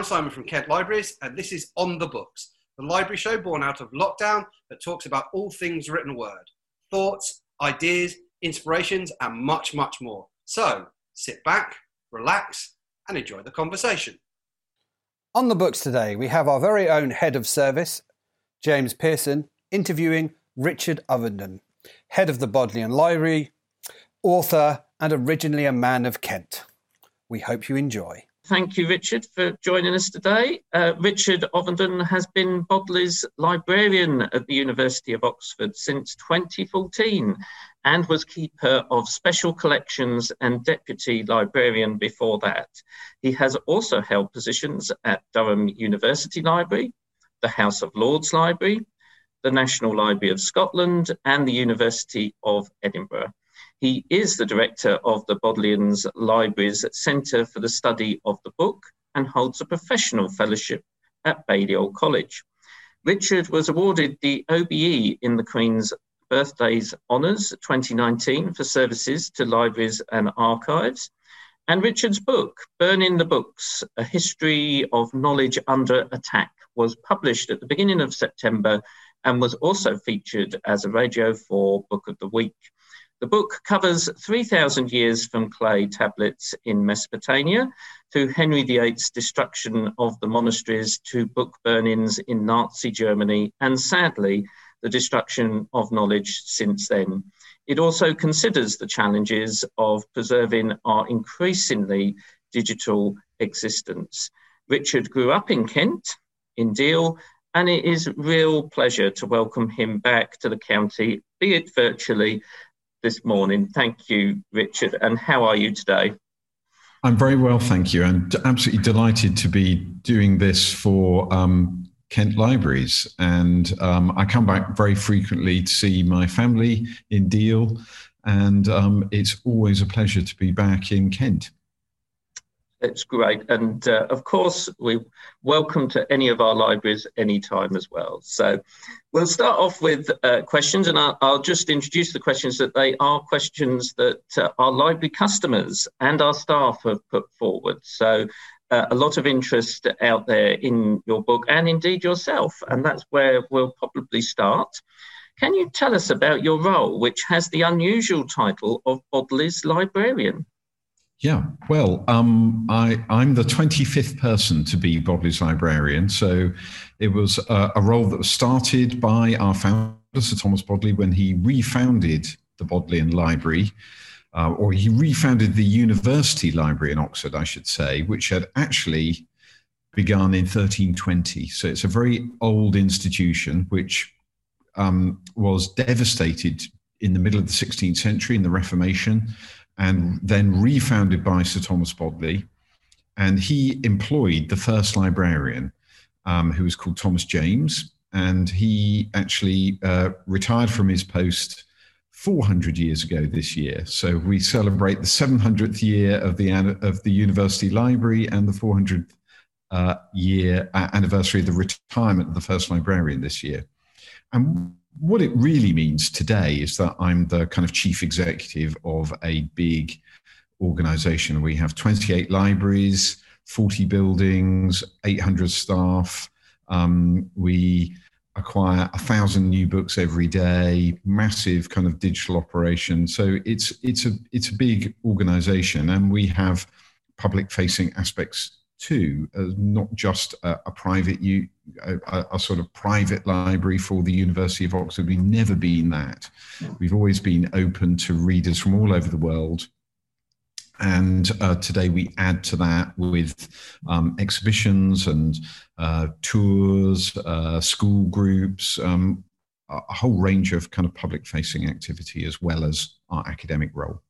I'm Simon from Kent Libraries, and this is On the Books, the library show born out of lockdown that talks about all things written word thoughts, ideas, inspirations, and much, much more. So sit back, relax, and enjoy the conversation. On the books today, we have our very own head of service, James Pearson, interviewing Richard Ovenden, head of the Bodleian Library, author, and originally a man of Kent. We hope you enjoy. Thank you, Richard, for joining us today. Uh, Richard Ovenden has been Bodley's librarian at the University of Oxford since 2014 and was keeper of special collections and deputy librarian before that. He has also held positions at Durham University Library, the House of Lords Library, the National Library of Scotland, and the University of Edinburgh. He is the director of the Bodleians Libraries Centre for the Study of the Book and holds a professional fellowship at Balliol College. Richard was awarded the OBE in the Queen's Birthdays Honours 2019 for services to libraries and archives. And Richard's book, Burning the Books A History of Knowledge Under Attack, was published at the beginning of September and was also featured as a Radio 4 Book of the Week. The book covers 3,000 years from clay tablets in Mesopotamia to Henry VIII's destruction of the monasteries to book burnings in Nazi Germany and sadly, the destruction of knowledge since then. It also considers the challenges of preserving our increasingly digital existence. Richard grew up in Kent, in Deal, and it is a real pleasure to welcome him back to the county, be it virtually, this morning. Thank you, Richard. And how are you today? I'm very well, thank you. I'm absolutely delighted to be doing this for um, Kent Libraries. And um, I come back very frequently to see my family in Deal. And um, it's always a pleasure to be back in Kent. It's great. And uh, of course, we welcome to any of our libraries anytime as well. So we'll start off with uh, questions, and I'll, I'll, just introduce the questions that they are questions that uh, our library customers and our staff have put forward. So uh, a lot of interest out there in your book and indeed yourself, and that's where we'll probably start. Can you tell us about your role, which has the unusual title of Bodley's librarian? Yeah, well, um, I, I'm the 25th person to be Bodley's librarian. So it was a, a, role that was started by our founder, Sir Thomas Bodley, when he refounded the Bodleian Library, uh, or he refounded the University Library in Oxford, I should say, which had actually begun in 1320. So it's a very old institution which um, was devastated in the middle of the 16th century in the Reformation and then refounded by Sir Thomas Bodley. And he employed the first librarian, um, who was called Thomas James. And he actually uh, retired from his post 400 years ago this year. So we celebrate the 700th year of the, of the University Library and the 400th uh, year uh, anniversary of the retirement of the first librarian this year. And what it really means today is that I'm the kind of chief executive of a big organization. We have 28 libraries, 40 buildings, 800 staff. Um, we acquire a thousand new books every day, massive kind of digital operation. So it's it's a it's a big organization, and we have public facing aspects too, uh, not just a, a private, u, a, a, sort of private library for the University of Oxford. We've never been that. We've always been open to readers from all over the world. And uh, today we add to that with um, exhibitions and uh, tours, uh, school groups, um, a whole range of kind of public facing activity as well as our academic role.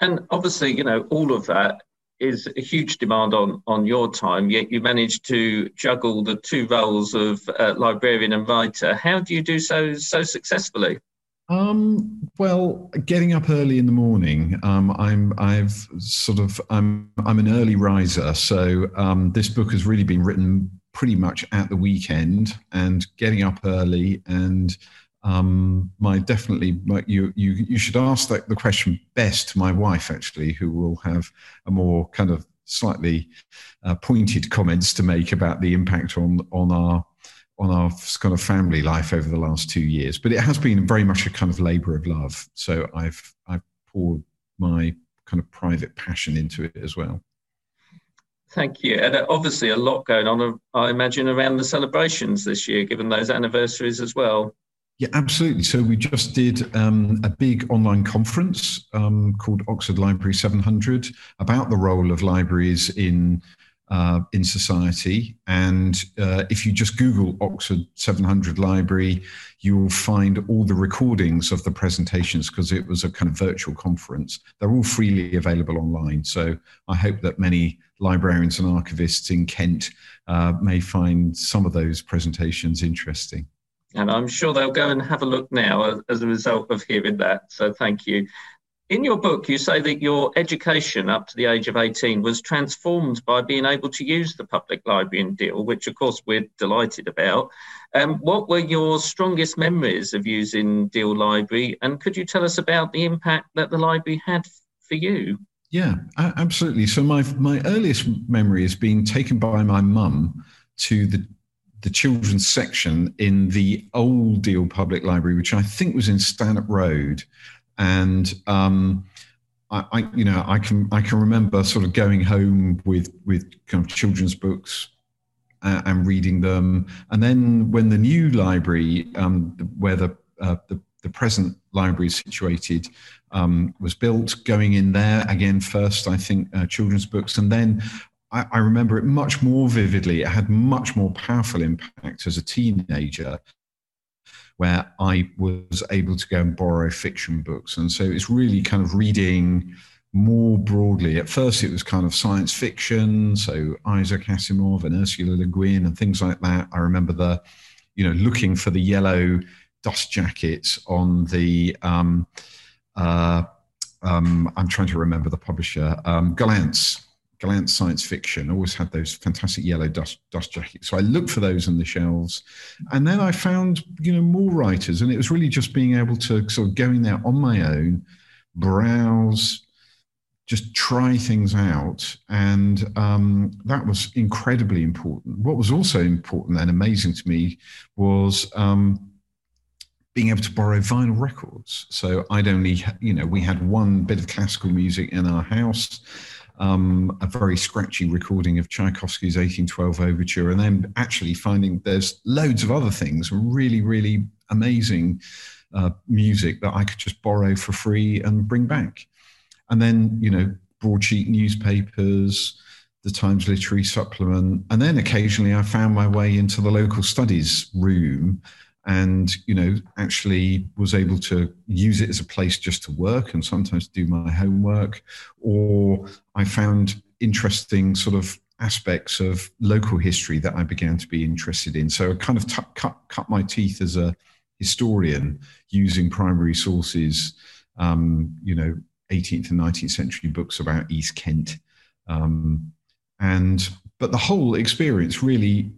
And obviously, you know, all of that is a huge demand on on your time yet you manage to juggle the two roles of uh, librarian and writer how do you do so so successfully um, well, getting up early in the morning. Um, I'm I've sort of I'm I'm an early riser, so um, this book has really been written pretty much at the weekend and getting up early and um, my definitely you you you should ask that the question best to my wife actually, who will have a more kind of slightly uh, pointed comments to make about the impact on on our on our kind of family life over the last two years. But it has been very much a kind of labour of love. So I've I've poured my kind of private passion into it as well. Thank you. And uh, obviously, a lot going on, uh, I imagine, around the celebrations this year, given those anniversaries as well. Yeah, absolutely. So we just did um, a big online conference um, called Oxford Library 700 about the role of libraries in uh, in society. And uh, if you just Google Oxford 700 Library, you will find all the recordings of the presentations because it was a kind of virtual conference. They're all freely available online. So I hope that many librarians and archivists in Kent uh, may find some of those presentations interesting. And I'm sure they'll go and have a look now as a result of hearing that. So thank you. In your book, you say that your education up to the age of 18 was transformed by being able to use the public library in Deal, which of course we're delighted about. Um, what were your strongest memories of using Deal Library? And could you tell us about the impact that the library had for you? Yeah, absolutely. So my my earliest memory is being taken by my mum to the the children's section in the old Deal Public Library, which I think was in Stanhope Road, and um, I, I, you know, I can I can remember sort of going home with with kind of children's books uh, and reading them, and then when the new library, um, where the, uh, the the present library is situated, um, was built, going in there again first, I think uh, children's books, and then I, I remember it much more vividly. It had much more powerful impact as a teenager where I was able to go and borrow fiction books. And so it's really kind of reading more broadly. At first, it was kind of science fiction, so Isaac Asimov and Ursula Le Guin and things like that. I remember the, you know, looking for the yellow dust jackets on the. Um, uh, um, I'm trying to remember the publisher, um, Gollancz Gollancz science fiction always had those fantastic yellow dust dust jackets. So I looked for those on the shelves, and then I found you know more writers, and it was really just being able to sort of go in there on my own, browse, just try things out, and um, that was incredibly important. What was also important and amazing to me was. Um, being able to borrow vinyl records. So I'd only, you know, we had one bit of classical music in our house um, a very scratchy recording of Tchaikovsky's 1812 Overture, and then actually finding there's loads of other things, really, really amazing uh, music that I could just borrow for free and bring back. And then, you know, broadsheet newspapers, the Times Literary Supplement, and then occasionally I found my way into the local studies room and you know actually was able to use it as a place just to work and sometimes do my homework or i found interesting sort of aspects of local history that i began to be interested in. So i kind of t- cut, cut my teeth as a historian using primary sources um, you know 18th and 19th century books about east kent. Um, and but the whole experience really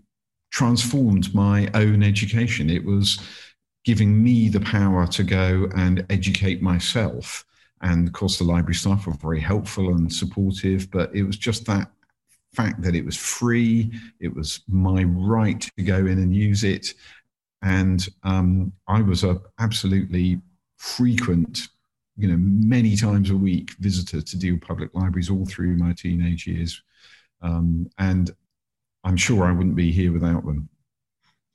transformed my own education. It was giving me the power to go and educate myself. And of course, the library staff were very helpful and supportive, but it was just that fact that it was free, it was my right to go in and use it. And um, I was a absolutely frequent, you know, many times a week visitor to Deal Public Libraries all through my teenage years. Um, and I'm sure I wouldn't be here without them.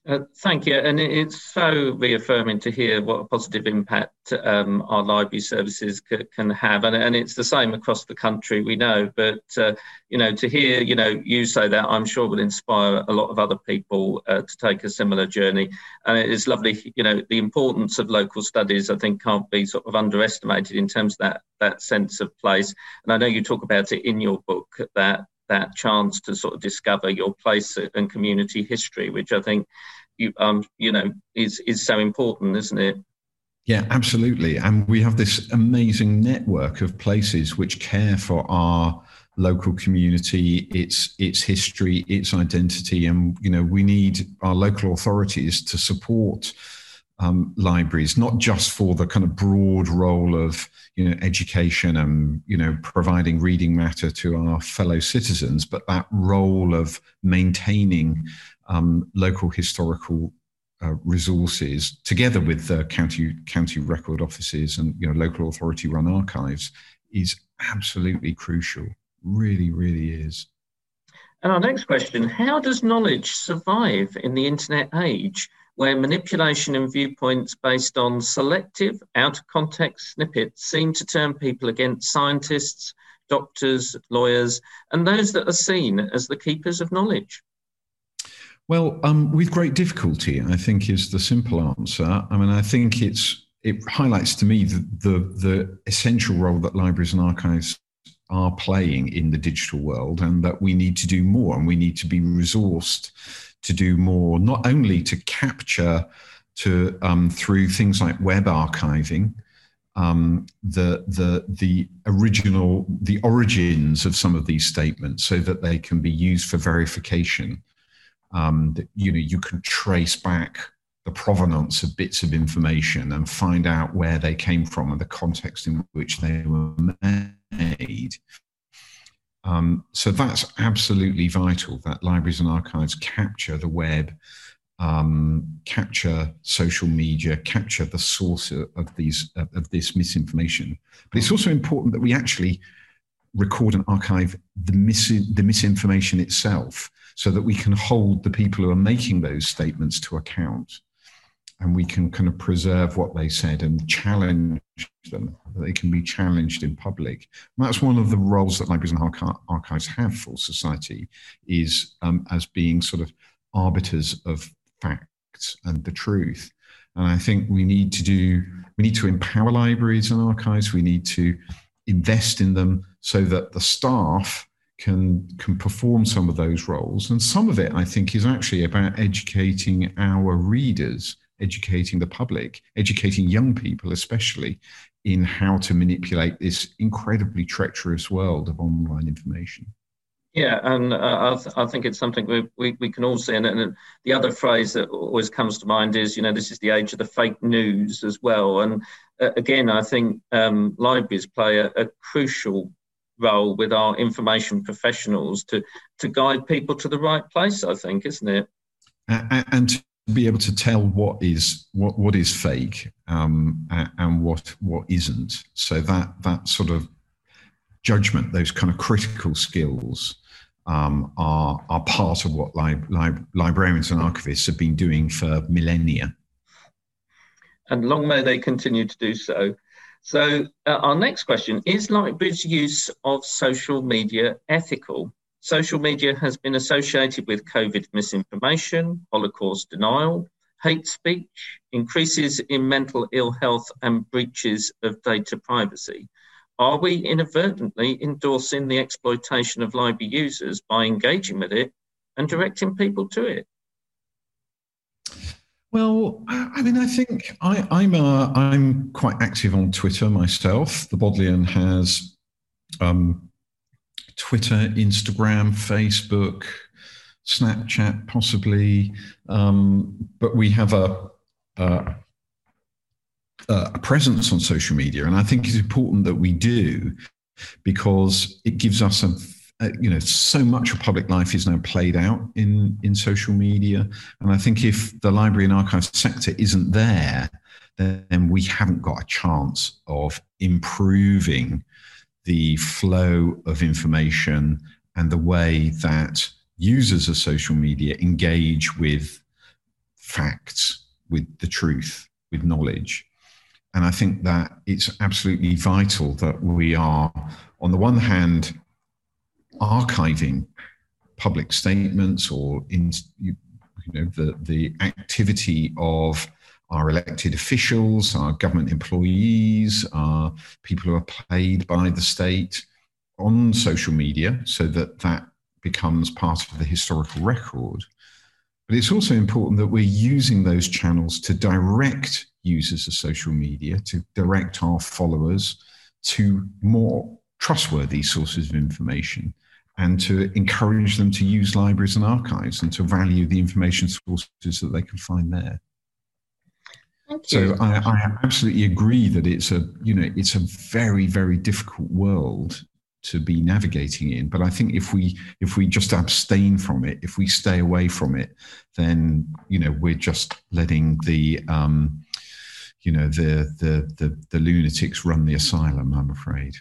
Uh, thank you. And it's so reaffirming to hear what a positive impact um, our library services c- can have. And, and, it's the same across the country, we know. But, uh, you know, to hear, you know, you say that, I'm sure will inspire a lot of other people uh, to take a similar journey. And it is lovely, you know, the importance of local studies, I think, can't be sort of underestimated in terms of that, that sense of place. And I know you talk about it in your book that that chance to sort of discover your place and community history, which I think you um you know is is so important, isn't it? Yeah, absolutely. And we have this amazing network of places which care for our local community, its its history, its identity, and you know we need our local authorities to support um, libraries, not just for the kind of broad role of you know education and you know providing reading matter to our fellow citizens, but that role of maintaining um, local historical uh, resources together with the county county record offices and you know local authority run archives is absolutely crucial. Really, really is. And our next question: How does knowledge survive in the internet age? Where manipulation and viewpoints based on selective, out of context snippets seem to turn people against scientists, doctors, lawyers, and those that are seen as the keepers of knowledge? Well, um, with great difficulty, I think is the simple answer. I mean, I think it's it highlights to me the, the, the essential role that libraries and archives are playing in the digital world, and that we need to do more, and we need to be resourced to do more, not only to capture to um, through things like web archiving, um, the the the original the origins of some of these statements, so that they can be used for verification. Um, that you know you can trace back the provenance of bits of information and find out where they came from and the context in which they were made. Um, so that's absolutely vital that libraries and archives capture the web, um, capture social media, capture the source of these of this misinformation. But it's also important that we actually record and archive the, mis- the misinformation itself so that we can hold the people who are making those statements to account and we can kind of preserve what they said and challenge them. They can be challenged in public. And that's one of the roles that libraries and archives have for society, is um, as being sort of arbiters of facts and the truth. And I think we need to do, we need to empower libraries and archives. We need to invest in them so that the staff can can perform some of those roles. And some of it, I think, is actually about educating our readers educating the public, educating young people, especially in how to manipulate this incredibly treacherous world of online information. Yeah, and uh, I, th- I, think it's something we, we, we can all see. And, and, the other phrase that always comes to mind is, you know, this is the age of the fake news as well. And uh, again, I think um, libraries play a, a, crucial role with our information professionals to to guide people to the right place. I think, isn't it? and be able to tell what is what what is fake um, and what what isn't. So that that sort of judgment, those kind of critical skills, um, are are part of what lib- lib- librarians and archivists have been doing for millennia. And long may they continue to do so. So uh, our next question is libraries' use of social media ethical? Social media has been associated with COVID misinformation, Holocaust denial, hate speech, increases in mental ill health, and breaches of data privacy. Are we inadvertently endorsing the exploitation of library users by engaging with it and directing people to it? Well, I mean, I think I, I'm a, I'm quite active on Twitter myself. The Bodleian has um, Twitter, Instagram, Facebook, Snapchat, possibly. Um, but we have a, a, a presence on social media, and I think it's important that we do because it gives us a you know so much of public life is now played out in in social media and i think if the library and archive sector isn't there then we haven't got a chance of improving the flow of information and the way that users of social media engage with facts, with the truth, with knowledge. And I think that it's absolutely vital that we are, on the one hand, archiving public statements or in, you, know the the activity of our elected officials, our government employees, our people who are paid by the state on social media so that that becomes part of the historical record. But it's also important that we're using those channels to direct users of social media, to direct our followers to more trustworthy sources of information and to encourage them to use libraries and archives and to value the information sources that they can find there. So I, I absolutely agree that it's a you know it's a very very difficult world to be navigating in. But I think if we if we just abstain from it, if we stay away from it, then you know we're just letting the um, you know the, the the the lunatics run the asylum. I'm afraid.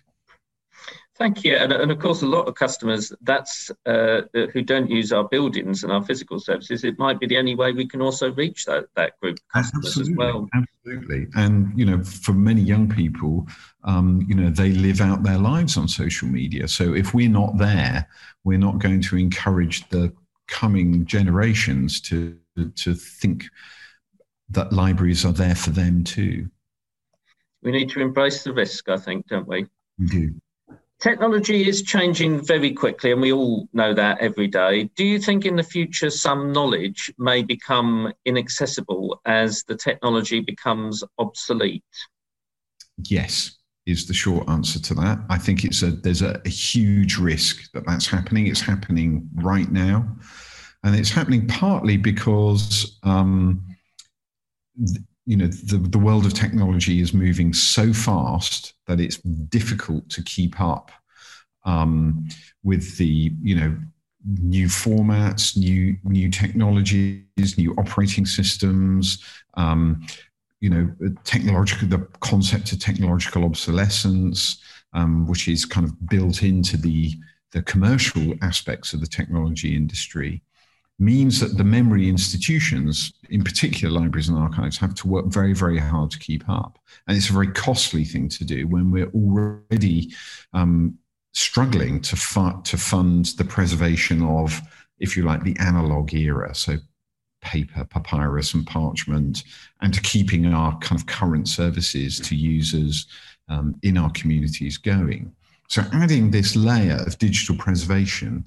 Thank you, and, and of course, a lot of customers that's uh, who don't use our buildings and our physical services. It might be the only way we can also reach that that group of customers absolutely, as well. Absolutely, and you know, for many young people, um, you know, they live out their lives on social media. So if we're not there, we're not going to encourage the coming generations to to think that libraries are there for them too. We need to embrace the risk, I think, don't we? We do. Technology is changing very quickly, and we all know that every day. Do you think in the future some knowledge may become inaccessible as the technology becomes obsolete? Yes, is the short answer to that. I think it's a there's a, a huge risk that that's happening. It's happening right now, and it's happening partly because. Um, you know the, the world of technology is moving so fast that it's difficult to keep up um, with the you know new formats new new technologies new operating systems um, you know technological the concept of technological obsolescence um, which is kind of built into the the commercial aspects of the technology industry means that the memory institutions, in particular libraries and archives, have to work very, very hard to keep up. And it's a very costly thing to do when we're already um, struggling to, fu- to fund the preservation of, if you like, the analog era. So paper, papyrus, and parchment, and to keeping our kind of current services to users um, in our communities going. So adding this layer of digital preservation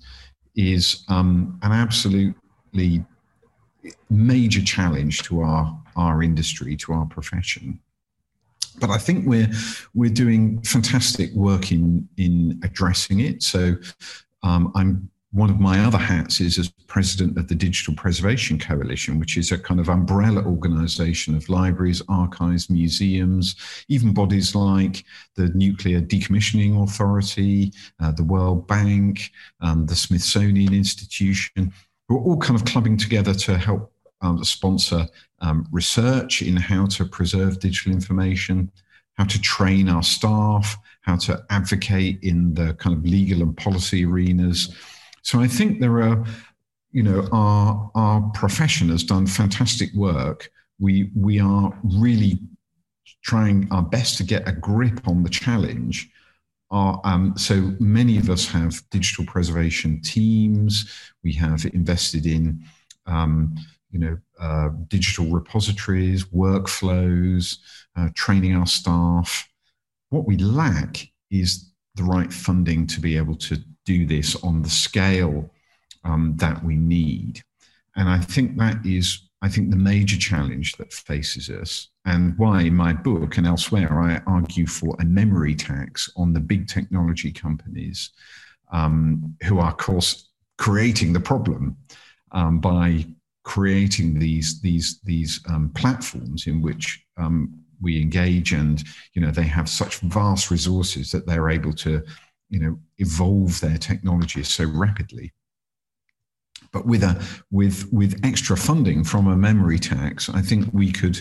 is um, an absolutely major challenge to our our industry, to our profession. But I think we're we're doing fantastic work in in addressing it. So um, I'm one of my other hats is as president of the Digital Preservation Coalition, which is a kind of umbrella organization of libraries, archives, museums, even bodies like the Nuclear Decommissioning Authority, uh, the World Bank, um, the Smithsonian Institution. We're all kind of clubbing together to help um, sponsor um, research in how to preserve digital information, how to train our staff, how to advocate in the kind of legal and policy arenas so I think there are, you know, our our profession has done fantastic work. We we are really trying our best to get a grip on the challenge. Our, um, so many of us have digital preservation teams. We have invested in, um, you know, uh, digital repositories, workflows, uh, training our staff. What we lack is the right funding to be able to do this on the scale um, that we need. And I think that is, I think, the major challenge that faces us, and why in my book and elsewhere I argue for a memory tax on the big technology companies um, who are, of course, creating the problem um, by creating these these these um, platforms in which um, we engage, and you know they have such vast resources that they're able to you know evolve their technology so rapidly. But with a with with extra funding from a memory tax i think we could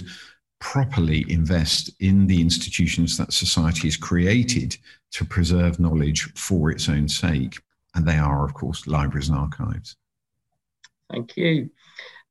properly invest in the institutions that society has created to preserve knowledge for its own sake. And they are of course libraries and archives. Thank you.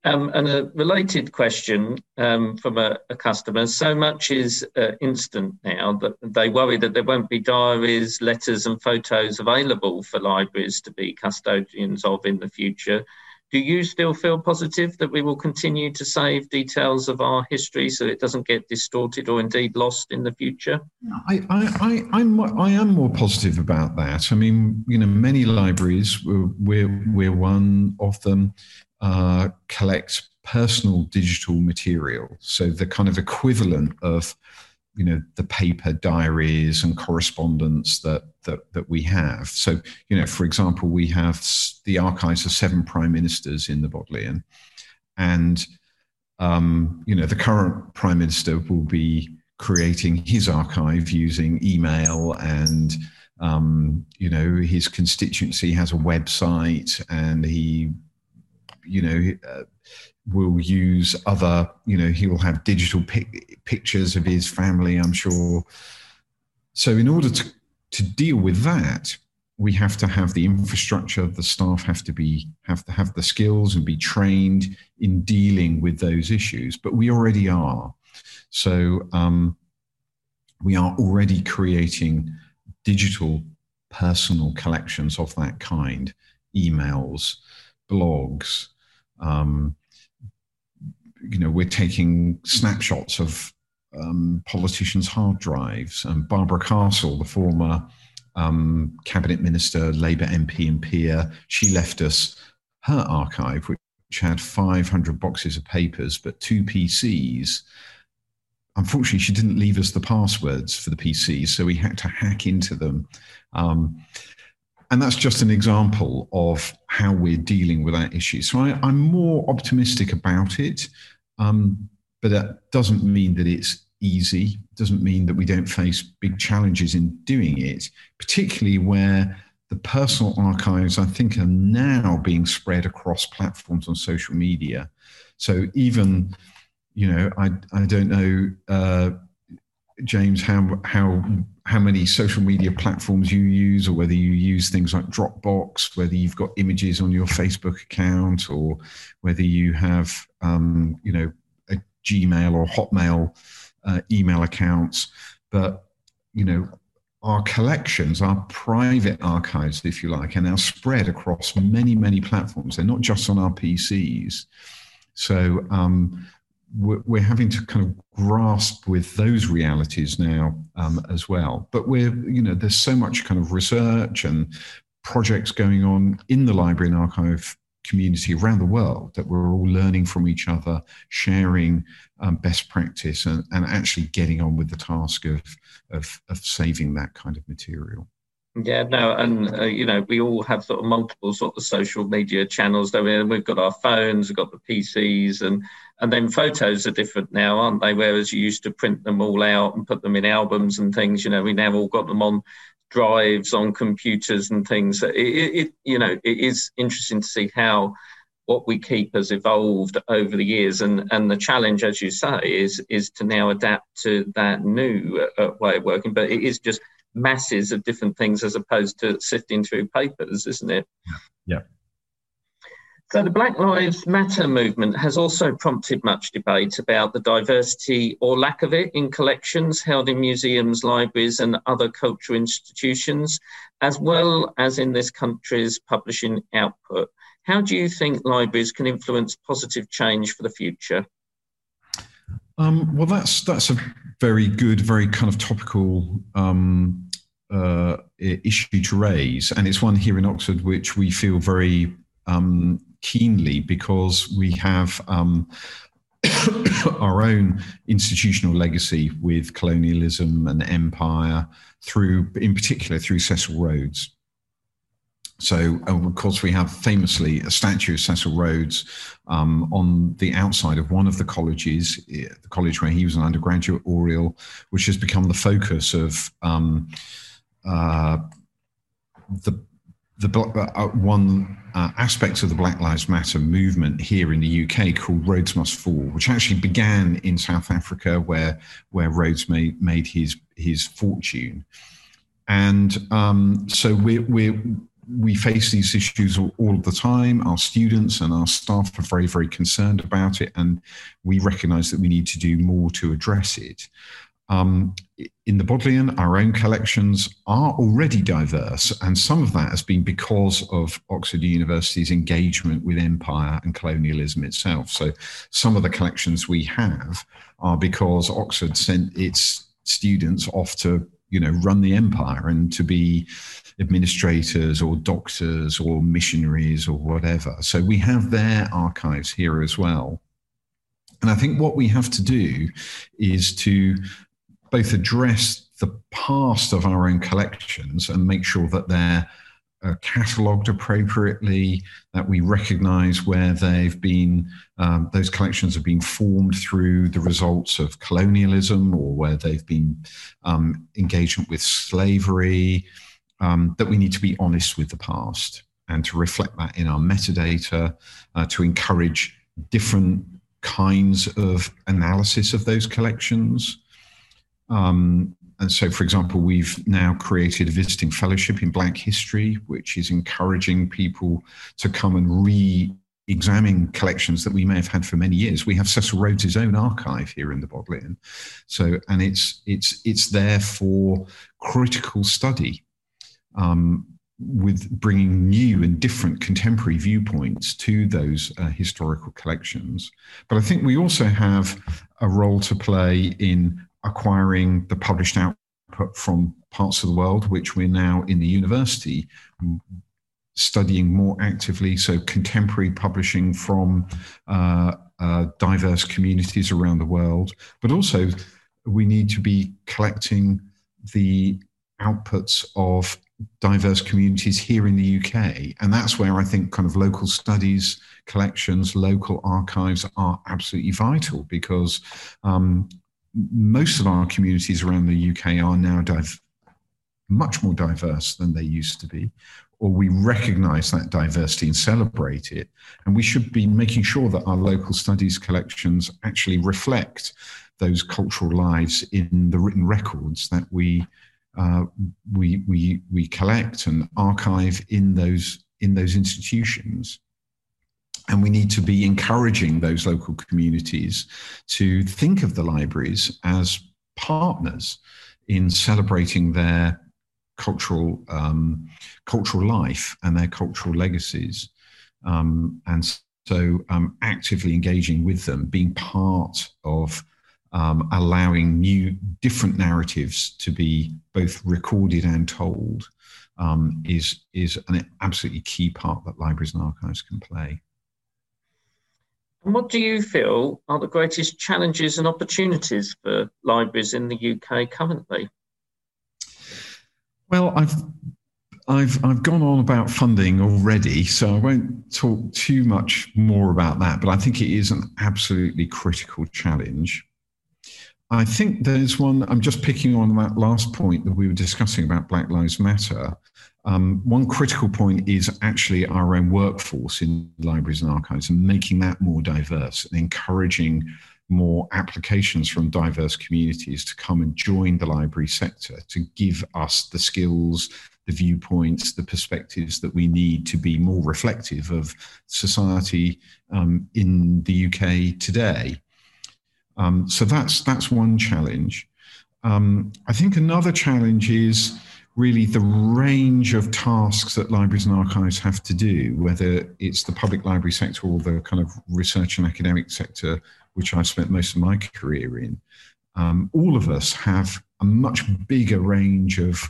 Um, and a related question um, from a, a, customer. So much is uh, instant now that they worry that there won't be diaries, letters, and photos available for libraries to be custodians of in the future. Do you still feel positive that we will continue to save details of our history so it doesn't get distorted or indeed lost in the future? I, I, I, I'm, I am more positive about that. I mean, you know, many libraries, we're, we're, one of them, uh, collect personal digital material. So the kind of equivalent of, you know, the paper diaries and correspondence that that that we have. So, you know, for example, we have the archives of seven prime ministers in the Bodleian, and um, you know, the current prime minister will be creating his archive using email and um, you know his constituency has a website and he you know uh, will use other you know he will have digital pic- pictures of his family i'm sure. So in order to to deal with that we have to have the infrastructure the staff have to be have to have the skills and be trained in dealing with those issues but we already are. So um, we are already creating digital personal collections of that kind emails blogs um, you know we're taking snapshots of um, politicians hard drives and barbara castle the former um, cabinet minister, Labour MP and peer. She left us her archive, which had 500 boxes of papers, but two PCs. Unfortunately, she didn't leave us the passwords for the PCs, so we had to hack into them. Um, and that's just an example of how we're dealing with that issue. So I, am more optimistic about it, um, but that doesn't mean that it's easy doesn't mean that we don't face big challenges in doing it, particularly where the personal archives, I think, are now being spread across platforms on social media. So even, you know, I, I don't know, uh, James, how, how, how many social media platforms you use, or whether you use things like Dropbox, whether you've got images on your Facebook account, or whether you have, um, you know, a Gmail or Hotmail uh, email accounts, but you know, our collections, our private archives, if you like, are now spread across many, many platforms. They're not just on our PCs. So um, we're, having to kind of grasp with those realities now um, as well. But we're, you know, there's so much kind of research and projects going on in the library and archive community around the world that we're all learning from each other, sharing um, best practice, and, and actually getting on with the task of, of, of saving that kind of material. Yeah, no, and uh, you know we all have sort of multiple sort of social media channels. I mean, we've got our phones, we've got the PCs, and and then photos are different now, aren't they? Whereas you used to print them all out and put them in albums and things. You know, we now all got them on drives on computers and things. It, it, you know, it is interesting to see how what we keep has evolved over the years, and and the challenge, as you say, is is to now adapt to that new uh, way of working. But it is just masses of different things as opposed to sifting through papers, isn't it? Yeah. So, the Black Lives Matter movement has also prompted much debate about the diversity or lack of it in collections held in museums, libraries, and other cultural institutions, as well as in this country's publishing output. How do you think libraries can influence positive change for the future? Um, well, that's that's a very good, very kind of topical um, uh, issue to raise, and it's one here in Oxford which we feel very um, keenly because we have um, our own institutional legacy with colonialism and empire through, in particular, through Cecil Rhodes. So, of course, we have famously a statue of Cecil Rhodes um, on the outside of one of the colleges, the college where he was an undergraduate, Oriel, which has become the focus of um, uh, the the uh, one uh, aspect of the Black Lives Matter movement here in the UK called Rhodes Must Fall, which actually began in South Africa, where where Rhodes made made his his fortune, and um, so we we we face these issues all, all the time. Our students and our staff are very very concerned about it, and we recognise that we need to do more to address it. Um, in the Bodleian, our own collections are already diverse, and some of that has been because of Oxford University's engagement with empire and colonialism itself. So, some of the collections we have are because Oxford sent its students off to, you know, run the empire and to be administrators or doctors or missionaries or whatever. So, we have their archives here as well. And I think what we have to do is to both address the past of our own collections and make sure that they're uh, catalogued appropriately, that we recognize where they've been, um, those collections have been formed through the results of colonialism or where they've been um, engagement with slavery, um, that we need to be honest with the past and to reflect that in our metadata, uh, to encourage different kinds of analysis of those collections. Um, and so, for example, we've now created a visiting fellowship in Black history, which is encouraging people to come and re examine collections that we may have had for many years. We have Cecil Rhodes' own archive here in the Bodleian. So, and it's, it's, it's there for critical study. Um, with bringing new and different contemporary viewpoints to those uh, historical collections. But I think we also have a role to play in acquiring the published output from parts of the world, which we're now in the university studying more actively. So, contemporary publishing from uh, uh, diverse communities around the world, but also we need to be collecting the outputs of diverse communities here in the UK. And that's where I think kind of local studies, collections, local archives are absolutely vital because um, most of our communities around the UK are now div- much more diverse than they used to be, or we recognize that diversity and celebrate it. And we should be making sure that our local studies collections actually reflect those cultural lives in the written records that we. Uh, we, we, we collect and archive in those, in those institutions. And we need to be encouraging those local communities to think of the libraries as partners in celebrating their cultural um, cultural life and their cultural legacies, um, and so um, actively engaging with them, being part of um, allowing new, different narratives to be both recorded and told, um, is is an absolutely key part that libraries and archives can play. What do you feel are the greatest challenges and opportunities for libraries in the UK currently? Well, I've I've I've gone on about funding already, so I won't talk too much more about that. But I think it is an absolutely critical challenge. I think there's one. I'm just picking on that last point that we were discussing about Black Lives Matter. Um, one critical point is actually our own workforce in libraries and archives and making that more diverse and encouraging more applications from diverse communities to come and join the library sector to give us the skills, the viewpoints, the perspectives that we need to be more reflective of society um, in the UK today. Um, so that's that's one challenge. Um, I think another challenge is really the range of tasks that libraries and archives have to do, whether it's the public library sector or the kind of research and academic sector, which I've spent most of my career in. Um, all of us have a much bigger range of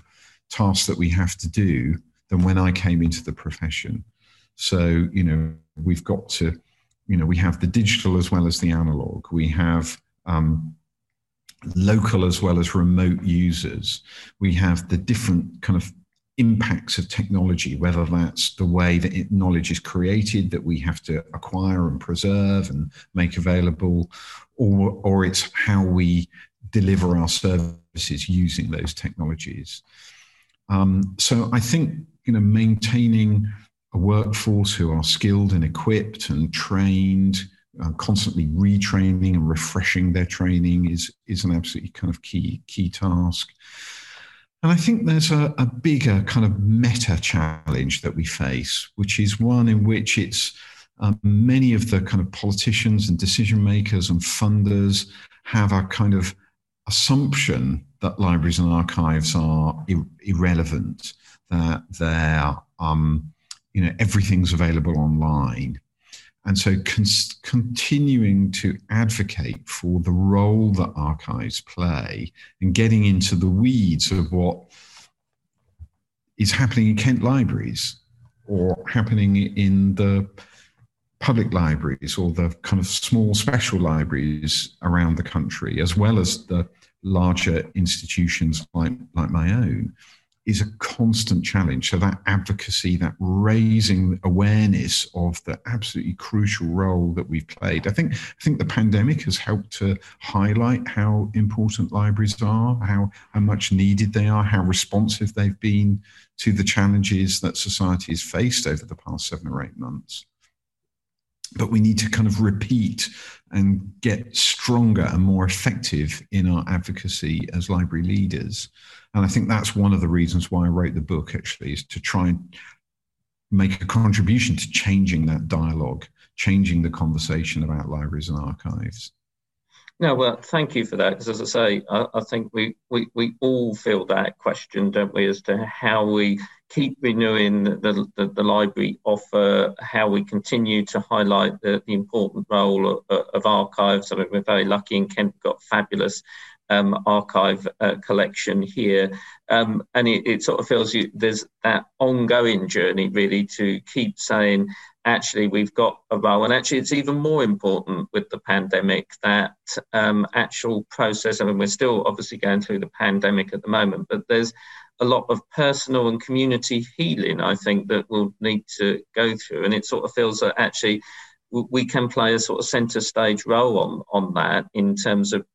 tasks that we have to do than when I came into the profession. So, you know, we've got to, you know, we have the digital as well as the analog. We have um, local as well as remote users. We have the different kind of impacts of technology, whether that's the way that it, knowledge is created that we have to acquire and preserve and make available, or, or it's how we deliver our services using those technologies. Um, so I think you know maintaining a workforce who are skilled and equipped and trained uh, constantly retraining and refreshing their training is is an absolutely kind of key key task. And I think there's a, a bigger kind of meta challenge that we face, which is one in which it's um, many of the kind of politicians and decision makers and funders have a kind of assumption that libraries and archives are ir- irrelevant, that they're um, you know everything's available online and so, con- continuing to advocate for the role that archives play and getting into the weeds of what is happening in Kent libraries or happening in the public libraries or the kind of small special libraries around the country, as well as the larger institutions like, like my own, is a constant challenge. So that advocacy, that raising awareness of the absolutely crucial role that we've played. I think I think the pandemic has helped to highlight how important libraries are, how, how much needed they are, how responsive they've been to the challenges that society has faced over the past seven or eight months. But we need to kind of repeat and get stronger and more effective in our advocacy as library leaders. And I think that's one of the reasons why I wrote the book, actually, is to try and make a contribution to changing that dialogue, changing the conversation about libraries and archives. No, well, thank you for that. Because as I say, I, I, think we, we, we all feel that question, don't we, as to how we keep renewing the, the, the library offer, how we continue to highlight the, the important role of, of archives. I mean, we're very lucky in Kent, got fabulous um, archive uh, collection here. Um, and it, it, sort of feels you, there's that ongoing journey really to keep saying, actually, we've got a role. And actually, it's even more important with the pandemic that um, actual process. I mean, we're still obviously going through the pandemic at the moment, but there's a lot of personal and community healing, I think, that we'll need to go through. And it sort of feels that actually we can play a sort of centre stage role on, on that in terms of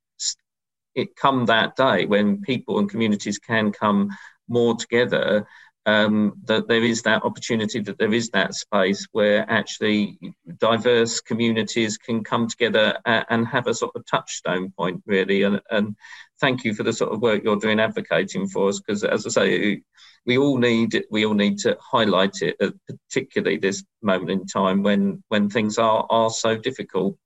it come that day when people and communities can come more together um, that there is that opportunity, that there is that space where actually diverse communities can come together and have a sort of touchstone point, really. And, and thank you for the sort of work you're doing advocating for us, because as I say, we all need we all need to highlight it, particularly this moment in time when when things are are so difficult.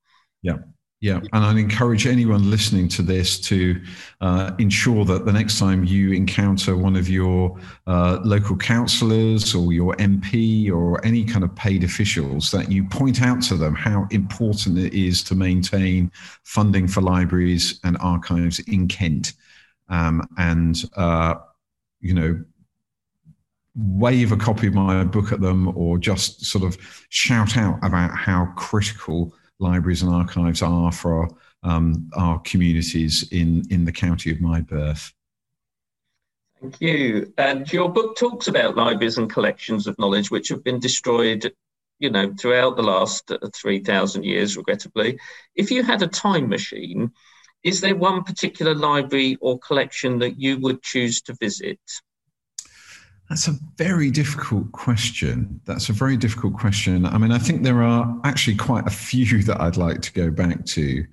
Yeah. Yeah, and I'd encourage anyone listening to this to uh, ensure that the next time you encounter one of your uh, local councillors or your MP or any kind of paid officials, that you point out to them how important it is to maintain funding for libraries and archives in Kent. Um, and, uh, you know, wave a copy of my book at them or just sort of shout out about how critical libraries and archives are for um, our communities in, in the county of my birth. Thank you. And your book talks about libraries and collections of knowledge which have been destroyed, you know, throughout the last uh, 3,000 years, regrettably. If you had a time machine, is there one particular library or collection that you would choose to visit? That's a very difficult question. That's a very difficult question. I mean, I think there are actually quite a few that I'd like to go back to.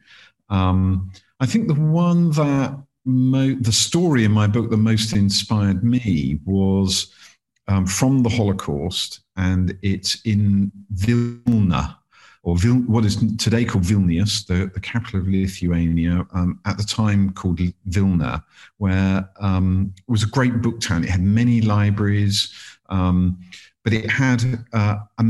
Um, I think the one that mo- the story in my book that most inspired me was um, from the Holocaust, and it's in Vilna, or Vil- what is today called Vilnius, the, the capital of Lithuania, um, at the time called Vilna, where um, it was a great book town. It had many libraries, um, but it had uh, a,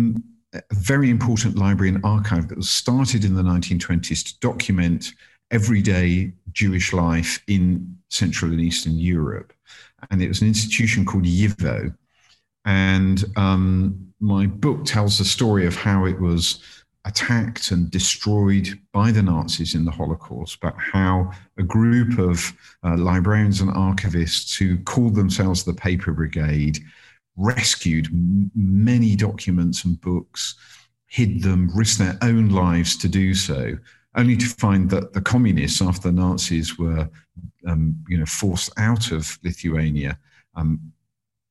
a very important library and archive that was started in the 1920s to document everyday Jewish life in Central and Eastern Europe. And it was an institution called YIVO. And um, my book tells the story of how it was attacked and destroyed by the Nazis in the Holocaust, but how a group of uh, librarians and archivists who called themselves the Paper Brigade rescued m- many documents and books, hid them, risked their own lives to do so, only to find that the communists, after the Nazis were um, you know, forced out of Lithuania, um,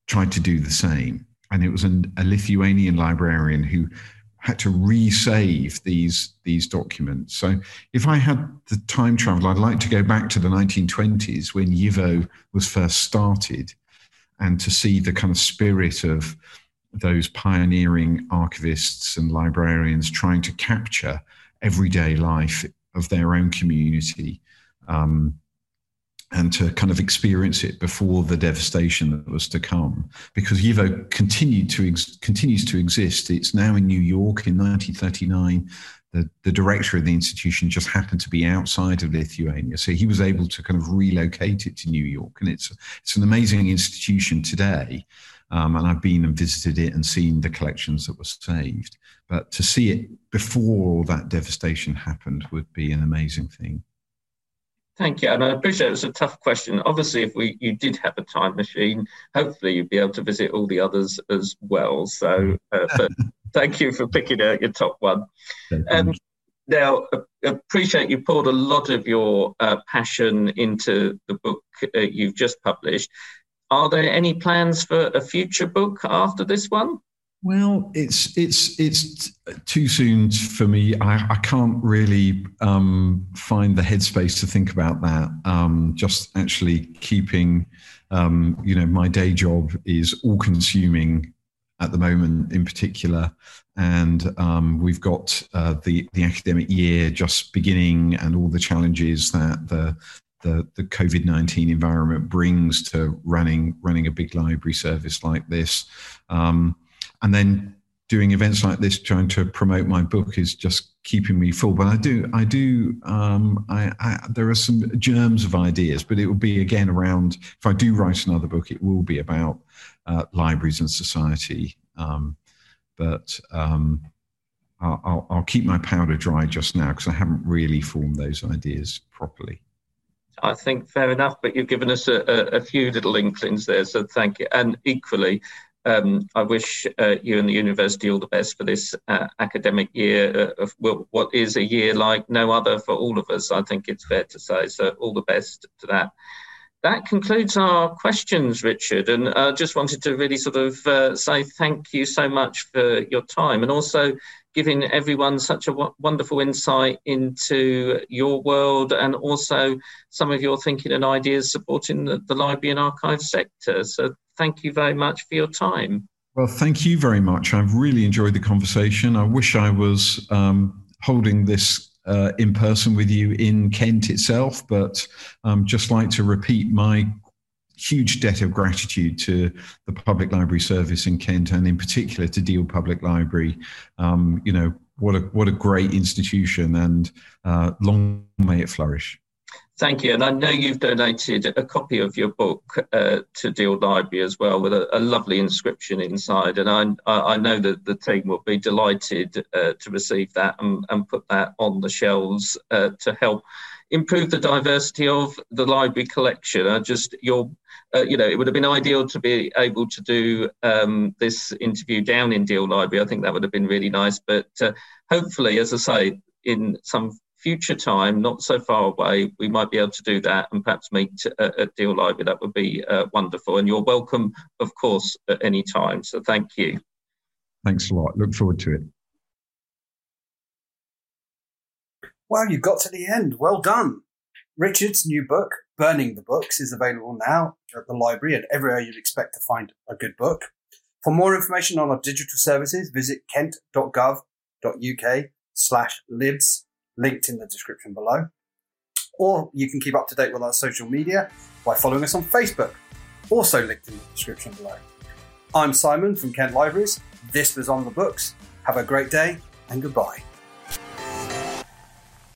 tried to do the same. And it was an, a Lithuanian librarian who had to resave these these documents. So if I had the time travel, I'd like to go back to the 1920s when YIVO was first started, and to see the kind of spirit of those pioneering archivists and librarians trying to capture everyday life of their own community. Um, and to kind of experience it before the devastation that was to come. Because YIVO continued to ex- continues to exist. It's now in New York in 1939. The, the director of the institution just happened to be outside of Lithuania, so he was able to kind of relocate it to New York, and it's it's an amazing institution today. Um, and I've been and visited it and seen the collections that were saved. But to see it before all that devastation happened would be an amazing thing. Thank you, and I appreciate it's a tough question. Obviously, if we you did have a time machine, hopefully you'd be able to visit all the others as well. So, uh, but thank you for picking out your top one. Um, now, appreciate you poured a lot of your uh, passion into the book uh, you've just published. Are there any plans for a future book after this one? Well, it's it's it's too soon for me. I, I can't really um, find the headspace to think about that. Um, just actually keeping, um, you know, my day job is all consuming at the moment, in particular, and um, we've got uh, the the academic year just beginning, and all the challenges that the the, the COVID nineteen environment brings to running running a big library service like this. Um, and then doing events like this, trying to promote my book is just keeping me full. But I do, I do, um, I, I, there are some germs of ideas, but it will be again around. If I do write another book, it will be about uh, libraries and society. Um, but um, I'll, I'll, keep my powder dry just now because I haven't really formed those ideas properly. I think fair enough, but you've given us a, a, a few little inklings there, so thank you. And equally, um, I wish uh, you and the university all the best for this uh, academic year uh, of well, what is a year like no other for all of us. I think it's fair to say. So, all the best to that. That concludes our questions, Richard. And I just wanted to really sort of uh, say thank you so much for your time and also giving everyone such a w- wonderful insight into your world and also some of your thinking and ideas supporting the, the library and archive sector. So, thank you very much for your time. Well, thank you very much. I've really enjoyed the conversation. I wish I was um, holding this uh, in person with you in Kent itself, but um, just like to repeat my huge debt of gratitude to the public library service in Kent and in particular to Deal Public Library. Um, you know, what a, what a great institution and uh, long may it flourish. Thank you. And I know you've donated a copy of your book uh, to Deal Library as well with a, a lovely inscription inside. And I, I, know that the team will be delighted uh, to receive that and, and, put that on the shelves uh, to help improve the diversity of the library collection. I just, your, uh, you know, it would have been ideal to be able to do um, this interview down in Deal Library. I think that would have been really nice. But uh, hopefully, as I say, in some future time, not so far away, we might be able to do that and perhaps meet at, at Deal Library. That would be uh, wonderful. And you're welcome, of course, at any time. So thank you. Thanks a lot. Look forward to it. Well, you got to the end. Well done. Richard's new book, Burning the Books, is available now at the library and everywhere you'd expect to find a good book. For more information on our digital services, visit kent.gov.uk slash libs linked in the description below. Or you can keep up to date with our social media by following us on Facebook, also linked in the description below. I'm Simon from Kent Libraries. This was On the Books. Have a great day and goodbye.